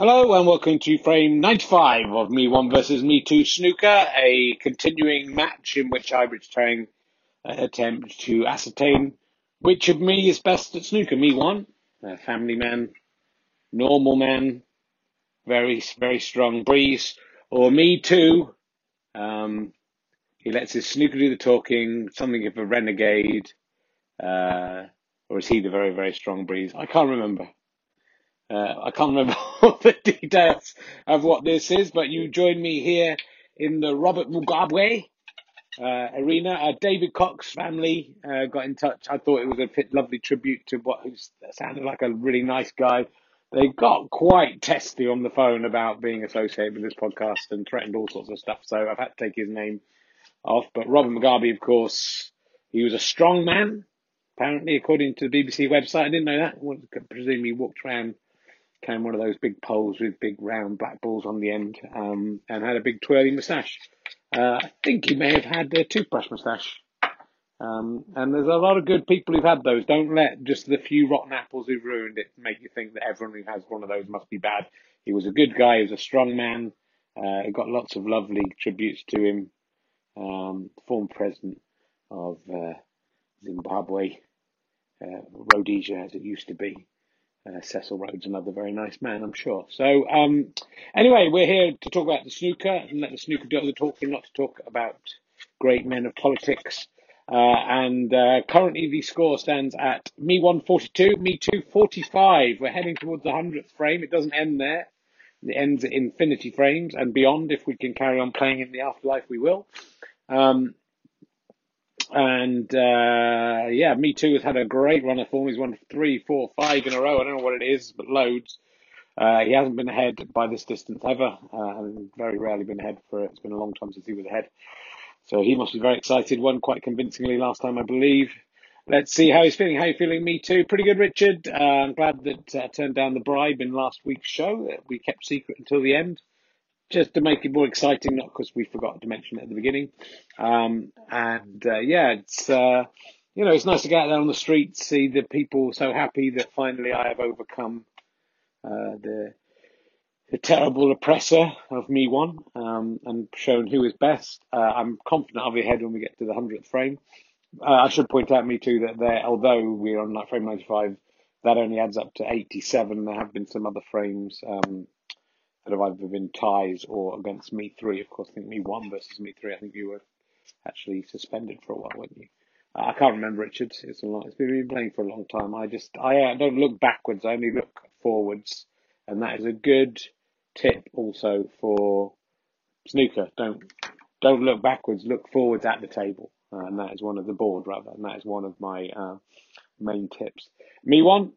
Hello and welcome to frame 95 of Me 1 versus Me 2 snooker, a continuing match in which I, Richard Herring, uh, attempt to ascertain which of me is best at snooker. Me 1, a family man, normal man, very, very strong breeze, or Me 2, um, he lets his snooker do the talking, something of a renegade, uh, or is he the very, very strong breeze? I can't remember. Uh, I can't remember all the details of what this is, but you join me here in the Robert Mugabe uh, arena. Uh, David Cox family uh, got in touch. I thought it was a fit, lovely tribute to what sounded like a really nice guy. They got quite testy on the phone about being associated with this podcast and threatened all sorts of stuff. So I've had to take his name off. But Robert Mugabe, of course, he was a strong man, apparently, according to the BBC website. I didn't know that. I presume he walked around came one of those big poles with big round black balls on the end, um, and had a big twirly moustache. Uh, I think he may have had a toothbrush moustache. Um, and there's a lot of good people who've had those. Don't let just the few rotten apples who've ruined it make you think that everyone who has one of those must be bad. He was a good guy. He was a strong man. Uh, he got lots of lovely tributes to him. Um, former president of uh, Zimbabwe, uh, Rhodesia as it used to be. Uh, Cecil Rhodes, another very nice man, I'm sure. So, um, anyway, we're here to talk about the snooker and let the snooker do the talking, not to talk about great men of politics. Uh, and uh, currently the score stands at me 142, me 245. We're heading towards the 100th frame. It doesn't end there. It ends at infinity frames and beyond. If we can carry on playing in the afterlife, we will. Um, and uh, yeah, Me Too has had a great run of form. He's won three, four, five in a row. I don't know what it is, but loads. Uh, he hasn't been ahead by this distance ever. Uh, very rarely been ahead for it. It's been a long time since he was ahead. So he must be very excited. Won quite convincingly last time, I believe. Let's see how he's feeling. How you feeling? Me too. Pretty good, Richard. Uh, I'm glad that I uh, turned down the bribe in last week's show that we kept secret until the end just to make it more exciting, not because we forgot to mention it at the beginning. Um, and uh, yeah, it's uh, you know it's nice to get out there on the street, see the people so happy that finally I have overcome uh, the the terrible oppressor of me one um, and shown who is best. Uh, I'm confident I'll be ahead when we get to the hundredth frame. Uh, I should point out me too that there, although we're on like frame 95, that only adds up to 87. There have been some other frames. Um, that have either been ties or against me three. Of course, I think me one versus me three. I think you were actually suspended for a while, weren't you? Uh, I can't remember, Richard. It's a long. It's been playing for a long time. I just I uh, don't look backwards. I only look forwards, and that is a good tip also for snooker. Don't don't look backwards. Look forwards at the table, uh, and that is one of the board rather, and that is one of my uh, main tips. Me one.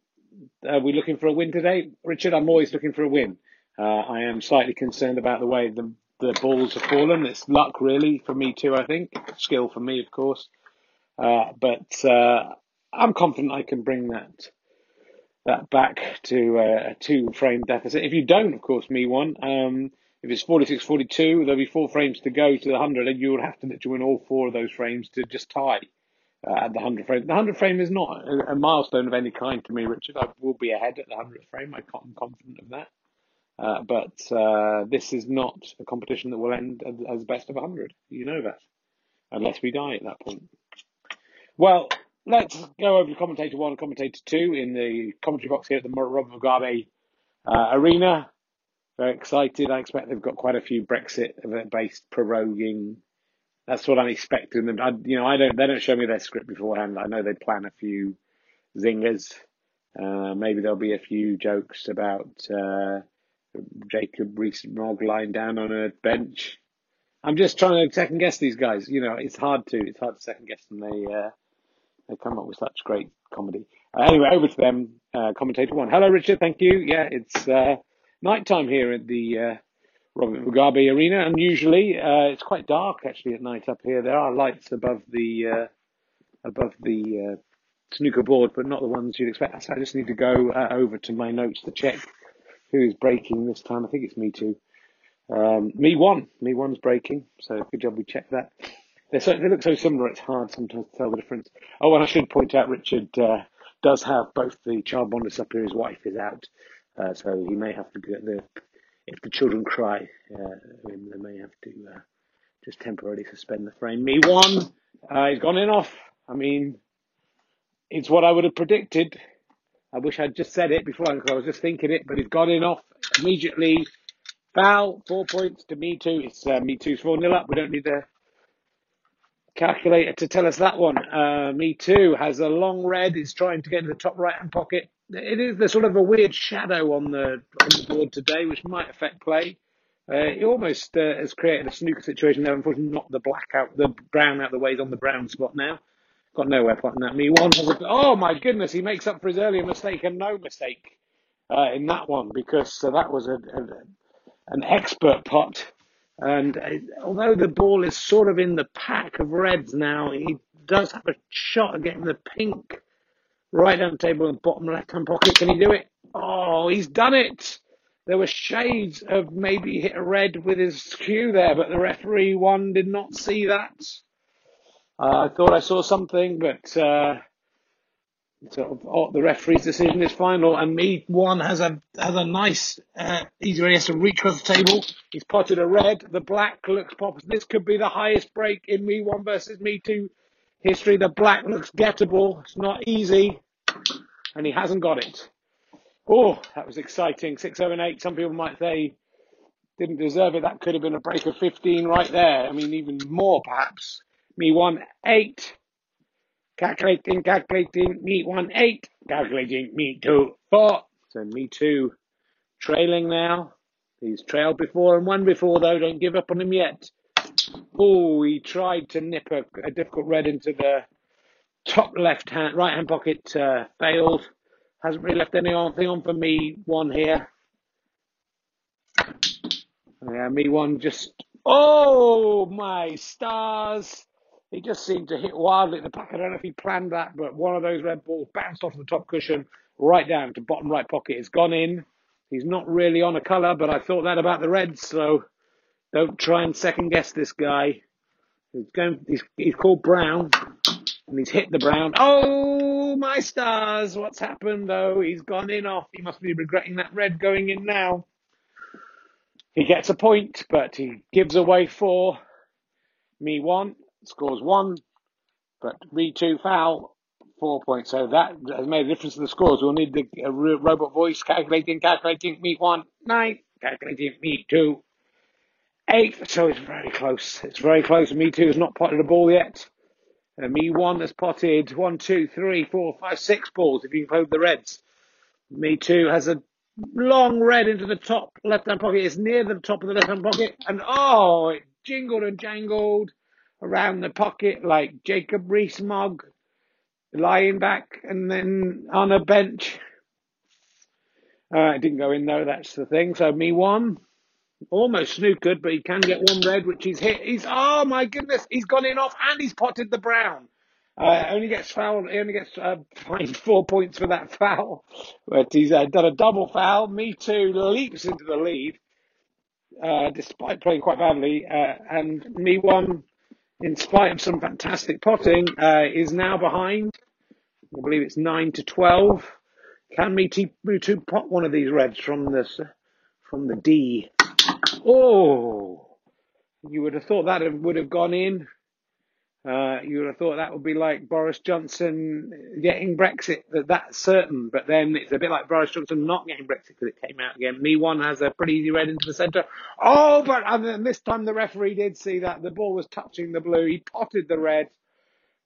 Are we looking for a win today, Richard? I'm always looking for a win. Uh, I am slightly concerned about the way the the balls have fallen. It's luck really for me too. I think skill for me, of course, uh, but uh, I'm confident I can bring that that back to a two frame deficit. If you don't, of course, me one. Um, if it's 46 42, there'll be four frames to go to the 100, and you will have to literally win all four of those frames to just tie uh, at the 100 frame. The 100 frame is not a, a, milestone of any kind to me, Richard. I will be ahead at the 100th frame. I'm confident of that. Uh, but uh, this is not a competition that will end as best of 100. You know that. Unless we die at that point. Well, let's go over to commentator one and commentator two in the commentary box here at the Rob Mugabe uh, Arena. Very excited. I expect they've got quite a few Brexit-based proroguing. That's what I'm expecting them. You know, I don't. They don't show me their script beforehand. I know they plan a few zingers. Uh, maybe there'll be a few jokes about uh, Jacob Rees-Mogg lying down on a bench. I'm just trying to second guess these guys. You know, it's hard to. It's hard to second guess them. They uh, they come up with such great comedy. Uh, anyway, over to them. Uh, commentator one. Hello, Richard. Thank you. Yeah, it's uh, here at the uh, Robert Mugabe Arena. Unusually, uh, it's quite dark actually at night up here. There are lights above the uh, above the snooker board, but not the ones you'd expect. So I just need to go over to my notes to check who is breaking this time? I think it's me too. Um, me one. Me one's breaking. So good job we checked that. They're so, they look so similar, it's hard sometimes to tell the difference. Oh, and I should point out Richard uh, does have both the child bonders up here. His wife is out Uh, so he may have to get the if the children cry, uh, they may have to uh, just temporarily suspend the frame. Me one, uh, he's gone in off. I mean, it's what I would have predicted. I wish I'd just said it before because I was just thinking it, but he's gone in off immediately. Foul, four points to me too. It's uh, me too's 4 nil up. We don't need the calculator to tell us that one. Uh, me too has a long red. He's trying to get in the top right hand pocket. It is the sort of a weird shadow on the on the board today, which might affect play. Uh, he almost uh, has created a snooker situation there. Unfortunately, not the black out, the brown out the way. He's on the brown spot now. Got nowhere potting that. Me one has a, oh my goodness, he makes up for his earlier mistake and no mistake uh, in that one because uh, that was a, a, an expert pot. And uh, although the ball is sort of in the pack of reds now, he does have a shot at getting the pink right hand table in the bottom left hand pocket. Can he do it? Oh, he's done it. There were shades of maybe hit a red with his cue there, but the referee one did not see that. Uh, I thought I saw something, but uh, sort of, oh, the referee's decision is final. And me one has a has a nice uh, he has to reach across the table. He's potted a red. The black looks pop. This could be the highest break in me one versus me two history. The black looks gettable. It's not easy, and he hasn't got it. Oh, that was exciting. Six, seven, eight. Some people might say didn't deserve it. That could have been a break of 15 right there. I mean, even more perhaps. Me one, eight. Calculating, calculating. Me one, eight. Calculating, me two, four. So me two trailing now. He's trailed before and won before, though. Don't give up on him yet. Oh, he tried to nip a, a difficult red into the top left hand, right hand pocket. Uh, failed. Hasn't really left anything on for me one here. Yeah, me one just. Oh my stars! He just seemed to hit wildly at the back. I don't know if he planned that, but one of those red balls bounced off the top cushion right down to bottom right pocket. It's gone in. He's not really on a colour, but I thought that about the Reds, so don't try and second guess this guy. He's going. He's, he's called Brown, and he's hit the Brown. Oh! my stars, what's happened though? He's gone in off. He must be regretting that red going in now. He gets a point, but he gives away four. Me one, scores one, but me two foul, four points. So that has made a difference to the scores. We'll need the uh, robot voice calculating, calculating, me one, nine, calculating, me two, eight. So it's very close. It's very close. Me two has not potted a ball yet. And me one has potted one, two, three, four, five, six balls if you include the reds. Me two has a long red into the top left hand pocket. It's near the top of the left hand pocket. And oh, it jingled and jangled around the pocket like Jacob Rees-Mogg lying back and then on a bench. Uh, it didn't go in though, that's the thing. So me one almost snookered, but he can get one red, which he's hit. He's oh my goodness, he's gone in off and he's potted the brown. Uh, only gets fouled. He only gets uh, four points for that foul, but he's uh, done a double foul. Me too leaps into the lead, uh, despite playing quite badly, uh, and me one, in spite of some fantastic potting, uh, is now behind. I believe it's nine to twelve. Can me two pot one of these reds from this from the D? Oh, you would have thought that would have gone in. Uh, you would have thought that would be like Boris Johnson getting Brexit. That that's certain, but then it's a bit like Boris Johnson not getting Brexit because it came out again. Me one has a pretty easy red into the centre. Oh, but and this time the referee did see that the ball was touching the blue. He potted the red,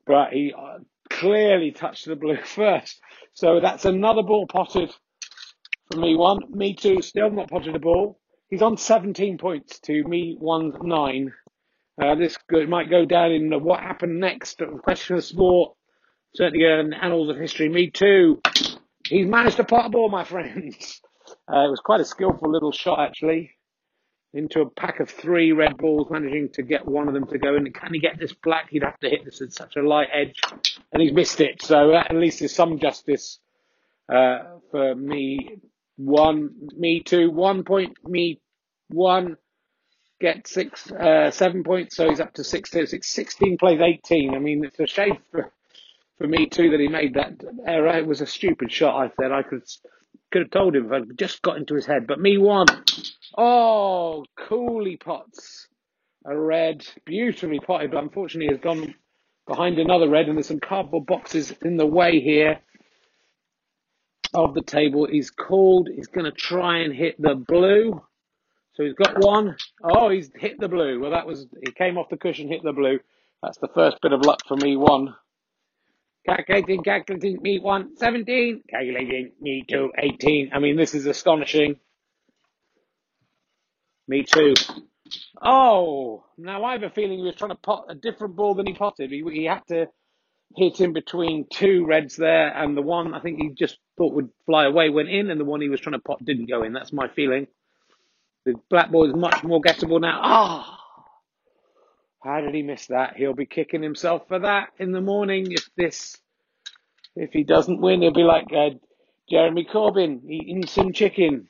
but he uh, clearly touched the blue first. So that's another ball potted for me one. Me two, still not potted a ball. He's on 17 points to me one nine. Uh, this might go down in what happened next. Question of sport. Certainly in annals of history. Me too. He's managed to pot a ball, my friends. Uh, it was quite a skillful little shot, actually. Into a pack of three red balls, managing to get one of them to go in. Can he get this black? He'd have to hit this at such a light edge. And he's missed it. So at least there's some justice uh, for me one, me two, one point, me one, get six, uh, seven points, so he's up to six, six, 16 plays 18. I mean, it's a shame for, for me too that he made that error. It was a stupid shot, I said. I could could have told him if I'd just got into his head. But me one. Oh, Cooley pots a red, beautifully potted, but unfortunately has gone behind another red, and there's some cardboard boxes in the way here of the table. He's called. He's going to try and hit the blue. So he's got one. Oh, he's hit the blue. Well, that was, he came off the cushion, hit the blue. That's the first bit of luck for me. One. Calculating, calculating, me one, 17. Calculating, me two, 18. I mean, this is astonishing. Me too. Oh, now I have a feeling he was trying to pot a different ball than he potted. He, he had to hit in between two reds there, and the one I think he just thought would fly away went in, and the one he was trying to pot didn't go in. That's my feeling. The black is much more gettable now. Ah, oh, how did he miss that? He'll be kicking himself for that in the morning if this, if he doesn't win. He'll be like uh, Jeremy Corbyn eating some chicken.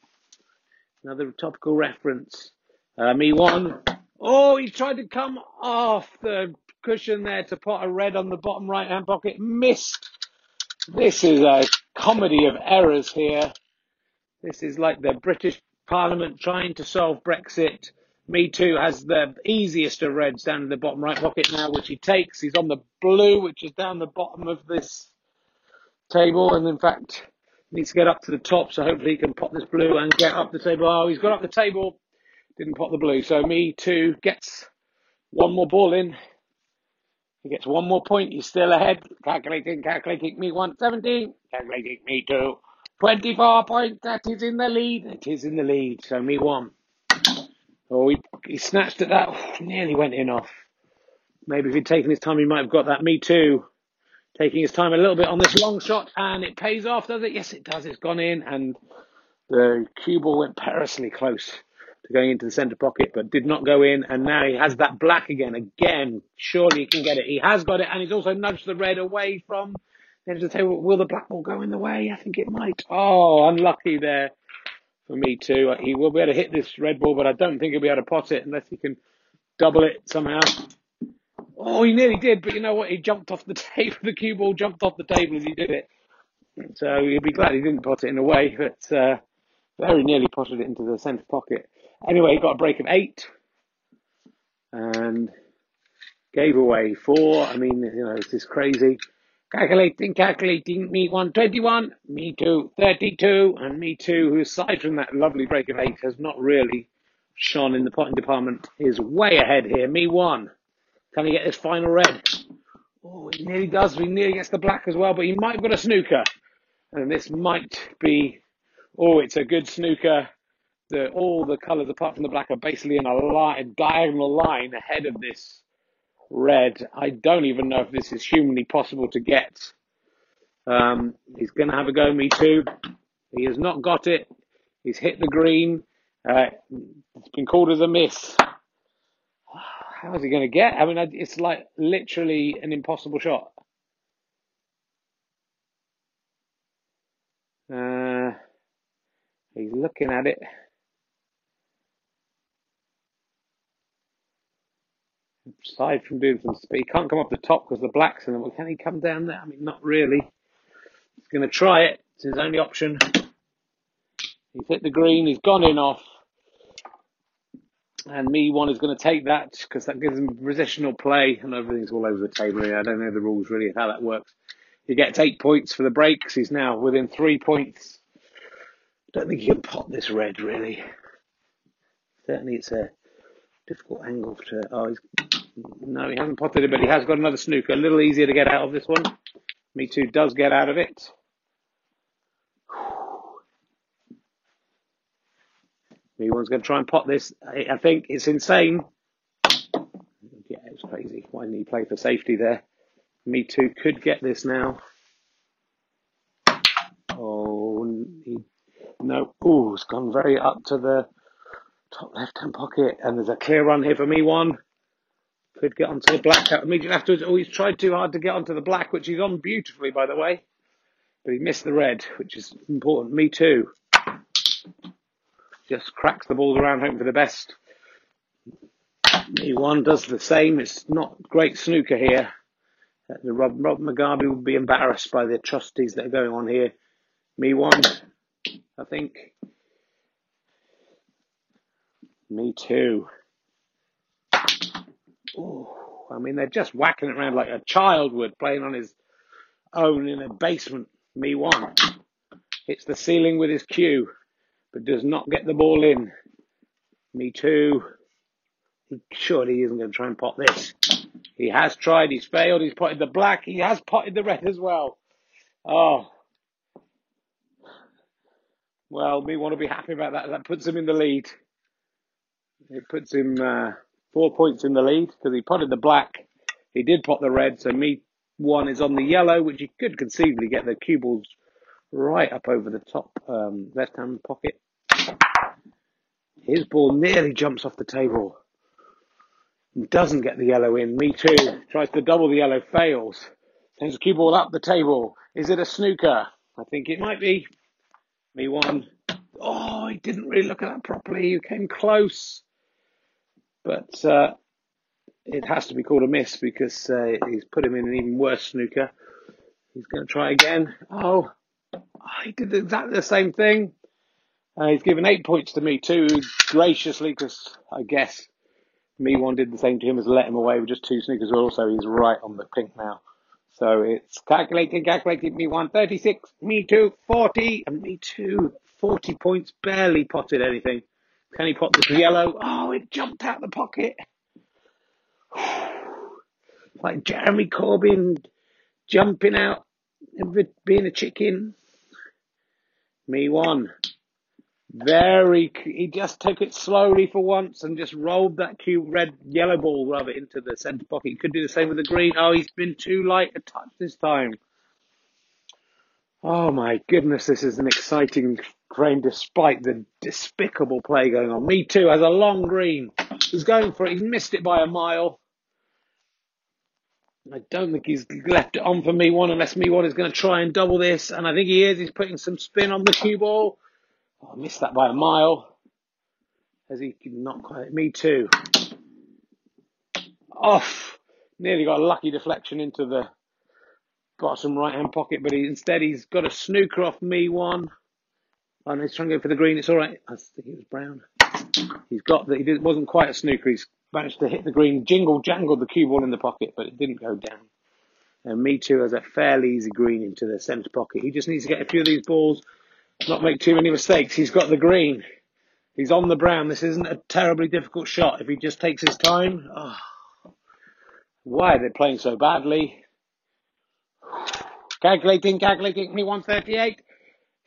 Another topical reference. Uh, me one. Oh, he tried to come off the cushion there to put a red on the bottom right hand pocket. Missed. This is a comedy of errors here. This is like the British Parliament trying to solve Brexit. Me Too has the easiest of reds down in the bottom right pocket now, which he takes. He's on the blue, which is down the bottom of this table, and in fact needs to get up to the top. So hopefully he can pop this blue and get up the table. Oh, he's got up the table, didn't pop the blue. So Me Too gets one more ball in. He gets one more point. He's still ahead. Calculating, calculating. Me one seventeen. Calculating. Me two. 24 points. That is in the lead. It is in the lead. So me one. Oh, he, he snatched at that. Nearly went in off. Maybe if he'd taken his time, he might have got that. Me too. Taking his time a little bit on this long shot, and it pays off, does it? Yes, it does. It's gone in, and the cue ball went perilously close to going into the centre pocket, but did not go in. And now he has that black again. Again, surely he can get it. He has got it, and he's also nudged the red away from then to table, will the black ball go in the way? I think it might. Oh, unlucky there for me too. He will be able to hit this red ball, but I don't think he'll be able to pot it unless he can double it somehow. Oh, he nearly did, but you know what? He jumped off the table. The cue ball jumped off the table as he did it. So he'll be glad he didn't pot it in a way, but uh, very nearly potted it into the centre pocket. Anyway, he got a break of eight and gave away four. I mean, you know, it's just crazy. Calculating, calculating, me 121, me 2 32, and me 2, who aside from that lovely break of 8 has not really shone in the potting department, is way ahead here. Me 1. Can he get this final red? Oh, he nearly does. He nearly gets the black as well, but he might have got a snooker. And this might be, oh, it's a good snooker. The, all the colours apart from the black are basically in a line, diagonal line ahead of this red. I don't even know if this is humanly possible to get. Um, he's going to have a go, me too. He has not got it. He's hit the green. Uh, it's been called as a miss. How is he going to get? I mean, it's like literally an impossible shot. Uh, he's looking at it. Aside from doing some speed, he can't come off the top because the black's in them. Well, can he come down there? I mean, not really. He's going to try it. It's his only option. He's hit the green. He's gone in off. And me one is going to take that because that gives him positional play and everything's all over the table here. I don't know the rules really of how that works. He gets eight points for the breaks. He's now within three points. Don't think he can pot this red really. Certainly it's a difficult angle to. Oh, no, he hasn't potted it, but he has got another snooker. A little easier to get out of this one. Me too does get out of it. Me one's going to try and pot this. I, think it's insane. Yeah, it's crazy. Why didn't he play for safety there? Me too could get this now. Oh, he, no. Oh, it's gone very up to the top left hand pocket, and there's a clear run here for me one. Could get onto the black immediately afterwards. Oh, he's tried too hard to get onto the black, which he's on beautifully, by the way. But he missed the red, which is important. Me too. Just cracks the balls around, hoping for the best. Me one does the same. It's not great snooker here. Uh, the Rob, Rob Mugabe would be embarrassed by the atrocities that are going on here. Me one I think. Me too. Ooh, I mean, they're just whacking it around like a child would, playing on his own in a basement. Me one. Hits the ceiling with his cue, but does not get the ball in. Me two. He surely isn't going to try and pot this. He has tried, he's failed, he's potted the black, he has potted the red as well. Oh. Well, me want to be happy about that. That puts him in the lead. It puts him uh, four points in the lead because he potted the black. He did pot the red, so me one is on the yellow, which he could conceivably get the cue balls right up over the top um, left hand pocket. His ball nearly jumps off the table. Doesn't get the yellow in. Me too. Tries to double the yellow, fails. Sends the cue ball up the table. Is it a snooker? I think it might be. Me one. Oh, he didn't really look at that properly. He came close. But uh, it has to be called a miss because uh, he's put him in an even worse snooker. He's going to try again. Oh, he did exactly the same thing. Uh, he's given eight points to me too, graciously, because I guess me one did the same to him as let him away with just two snookers. Also, he's right on the pink now. So it's calculating, calculating. Me one 36, me two 40, and me two 40 points. Barely potted anything. Can he pot this yellow? Oh, it jumped out the pocket. like Jeremy Corbyn jumping out, and being a chicken. Me one. Very, he just took it slowly for once and just rolled that cute red, yellow ball rather into the centre pocket. He could do the same with the green. Oh, he's been too light a touch this time. Oh my goodness, this is an exciting frame despite the despicable play going on. Me too has a long green. He's going for it. He's missed it by a mile. I don't think he's left it on for me one unless me one is going to try and double this. And I think he is. He's putting some spin on the cue ball. Oh, I missed that by a mile. Has he not quite? Me too. Off. Nearly got a lucky deflection into the bottom right hand pocket, but he, instead he's got a snooker off me one. Oh, no, he's trying to go for the green. It's all right. I think it was brown. He's got that. He wasn't quite a snooker. He's managed to hit the green, jingle jangled the cue ball in the pocket, but it didn't go down. And me too has a fairly easy green into the centre pocket. He just needs to get a few of these balls not make too many mistakes. He's got the green. He's on the brown. This isn't a terribly difficult shot if he just takes his time. Oh, why are they playing so badly? Calculating, calculating, me 138.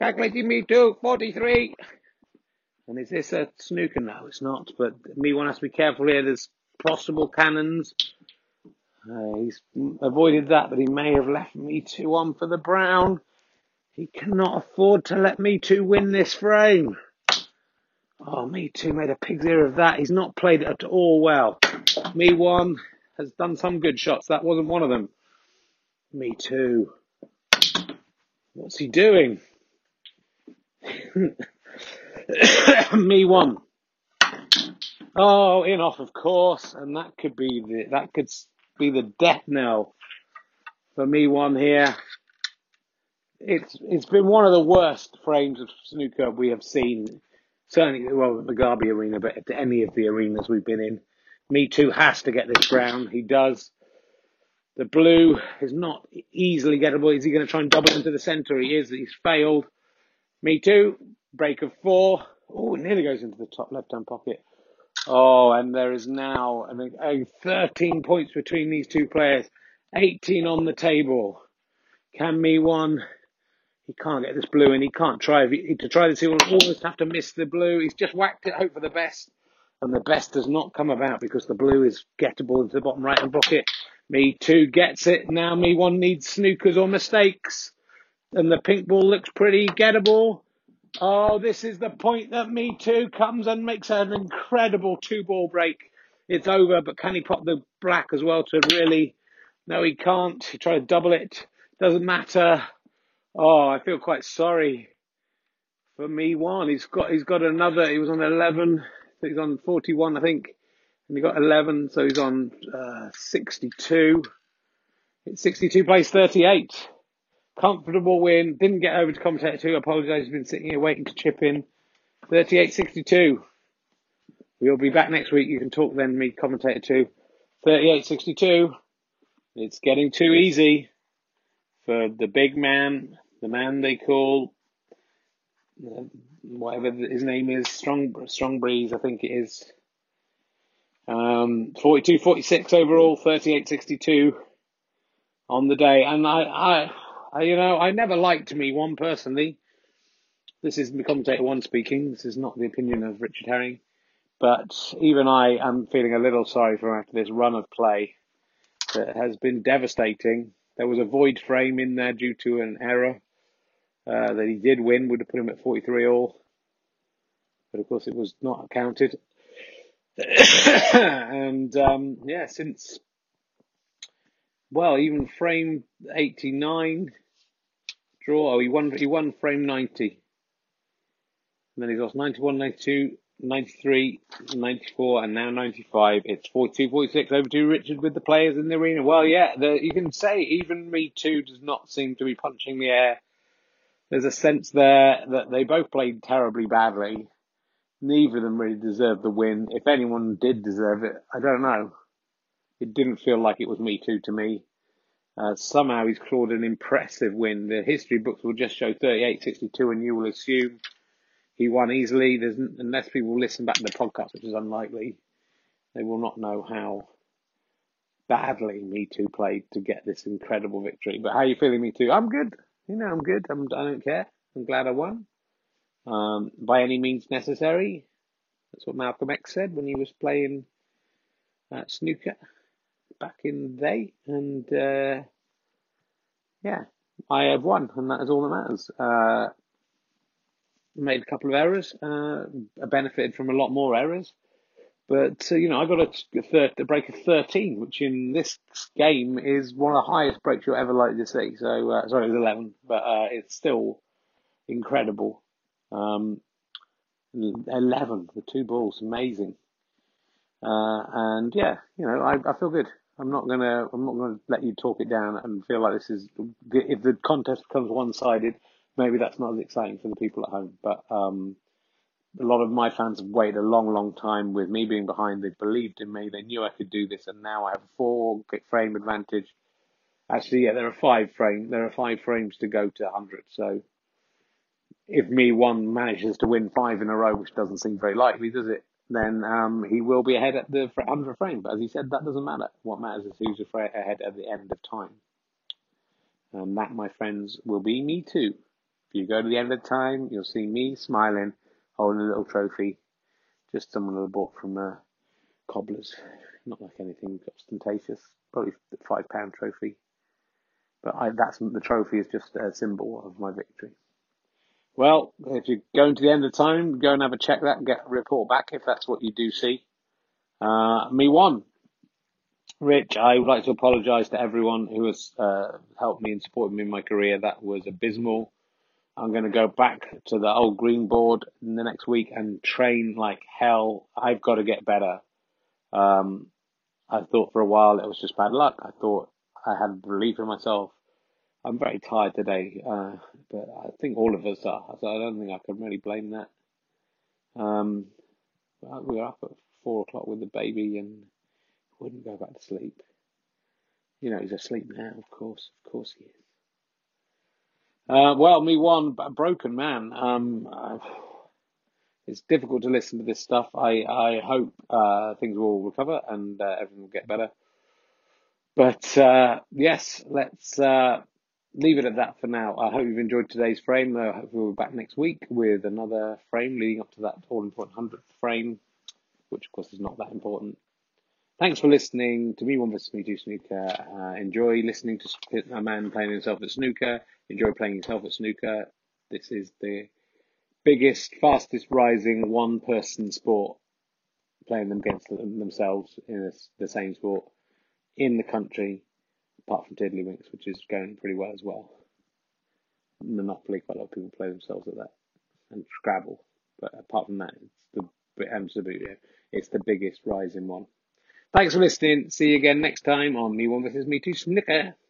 Calculating me 243. And is this a snooker? No, it's not. But me one has to be careful here. There's possible cannons. Uh, he's avoided that, but he may have left me 2 on for the brown. He cannot afford to let Me 2 win this frame. Oh, Me 2 made a pig's ear of that. He's not played at all well. Me One has done some good shots. That wasn't one of them. Me 2. What's he doing? Me One. Oh, in off, of course, and that could be the that could be the death knell for me one here it's it's been one of the worst frames of snooker we have seen. Certainly, well, the Mugabe Arena, but at any of the arenas we've been in. Me too has to get this brown. He does. The blue is not easily gettable. Is he going to try and double into the centre? He is. He's failed. Me too. Break of four. Oh, nearly goes into the top left-hand pocket. Oh, and there is now I think 13 points between these two players. 18 on the table. Can me one he can't get this blue and he can't try. He, to try this, he will almost have to miss the blue. He's just whacked it, hope for the best. And the best does not come about because the blue is gettable into the bottom right hand pocket. Me too gets it. Now me one needs snookers or mistakes. And the pink ball looks pretty gettable. Oh, this is the point that me too comes and makes an incredible two ball break. It's over, but can he pop the black as well to really? No, he can't. He tried to double it. Doesn't matter. Oh, I feel quite sorry for me. One, he's got he's got another. He was on eleven. he's on forty-one, I think, and he got eleven. So he's on uh, sixty-two. It's sixty-two plays thirty-eight. Comfortable win. Didn't get over to commentator two. Apologise. Been sitting here waiting to chip in. 38-62. We'll be back next week. You can talk then, me commentator two. 38-62. It's getting too easy for the big man, the man they call uh, whatever his name is, Strong Strong Breeze, I think it is. Um, 42-46 overall, 38-62 on the day, and I, I, I, you know, I never liked me one personally. This is the commentator one speaking. This is not the opinion of Richard Herring, but even I am feeling a little sorry for him after this run of play that has been devastating. There was a void frame in there due to an error uh, that he did win, would have put him at 43 all. But of course, it was not counted. and um, yeah, since, well, even frame 89 draw, oh, he won, he won frame 90. And then he's lost 91, 92, 93, 94, and now 95. It's 42, 46 over to Richard with the players in the arena. Well, yeah, the, you can say even Me Too does not seem to be punching the air. There's a sense there that they both played terribly badly. Neither of them really deserved the win. If anyone did deserve it, I don't know. It didn't feel like it was Me Too to me. Uh, somehow he's clawed an impressive win. The history books will just show 38-62 and you will assume he won easily. There's unless people listen back to the podcast, which is unlikely, they will not know how badly Me Too played to get this incredible victory. But how are you feeling, Me Too? I'm good. You know, I'm good. I'm, I don't care. I'm glad I won. Um, by any means necessary. That's what Malcolm X said when he was playing at snooker back in the day. And uh, yeah, I have won, and that is all that matters. Uh, made a couple of errors. Uh, benefited from a lot more errors. But, uh, you know, I got a, a break of 13, which in this game is one of the highest breaks you're ever likely to see. So, uh, sorry, it was 11, but uh, it's still incredible. Um, 11 with two balls, amazing. Uh, and yeah, you know, I, I feel good. I'm not gonna, I'm not gonna let you talk it down and feel like this is, if the contest becomes one sided, maybe that's not as exciting for the people at home. But um, a lot of my fans have waited a long, long time with me being behind. They believed in me. They knew I could do this, and now I have a four frame advantage. Actually, yeah, there are five frame. There are five frames to go to 100. So if me one manages to win five in a row, which doesn't seem very likely, does it? Then um, he will be ahead at the 100 frame. But as he said, that doesn't matter. What matters is who's ahead at the end of time. And that, my friends, will be me too. If you go to the end of time, you'll see me smiling, holding a little trophy. Just someone I bought from uh, Cobblers. Not like anything ostentatious. Probably a five pound trophy. But I, that's the trophy is just a symbol of my victory. Well, if you're going to the end of time, go and have a check that and get a report back if that's what you do see. Uh, me one. Rich, I would like to apologise to everyone who has uh, helped me and supported me in my career. That was abysmal. I'm going to go back to the old green board in the next week and train like hell. I've got to get better. Um, I thought for a while it was just bad luck. I thought I had belief in myself. I'm very tired today, uh, but I think all of us are, so I don't think I can really blame that. Um, we were up at four o'clock with the baby and wouldn't go back to sleep. You know, he's asleep now, of course, of course he is. Uh, well, me one, broken man. Um, uh, it's difficult to listen to this stuff. I I hope uh, things will recover and uh, everything will get better. But uh, yes, let's uh, leave it at that for now. I hope you've enjoyed today's frame. I hope we'll be back next week with another frame leading up to that all important hundredth frame, which of course is not that important. Thanks for listening to me, One versus Me Two Snooker. Uh, enjoy listening to a man playing himself at snooker. Enjoy playing yourself at snooker. This is the biggest, fastest rising one person sport, playing them against themselves in the same sport in the country, apart from Tiddlywinks, which is going pretty well as well. Monopoly, quite a lot of people play themselves at that, and Scrabble. But apart from that, it's the and um, Subbuteo, it's the biggest rising one. Thanks for listening. See you again next time on Me One versus Me Two Snooker.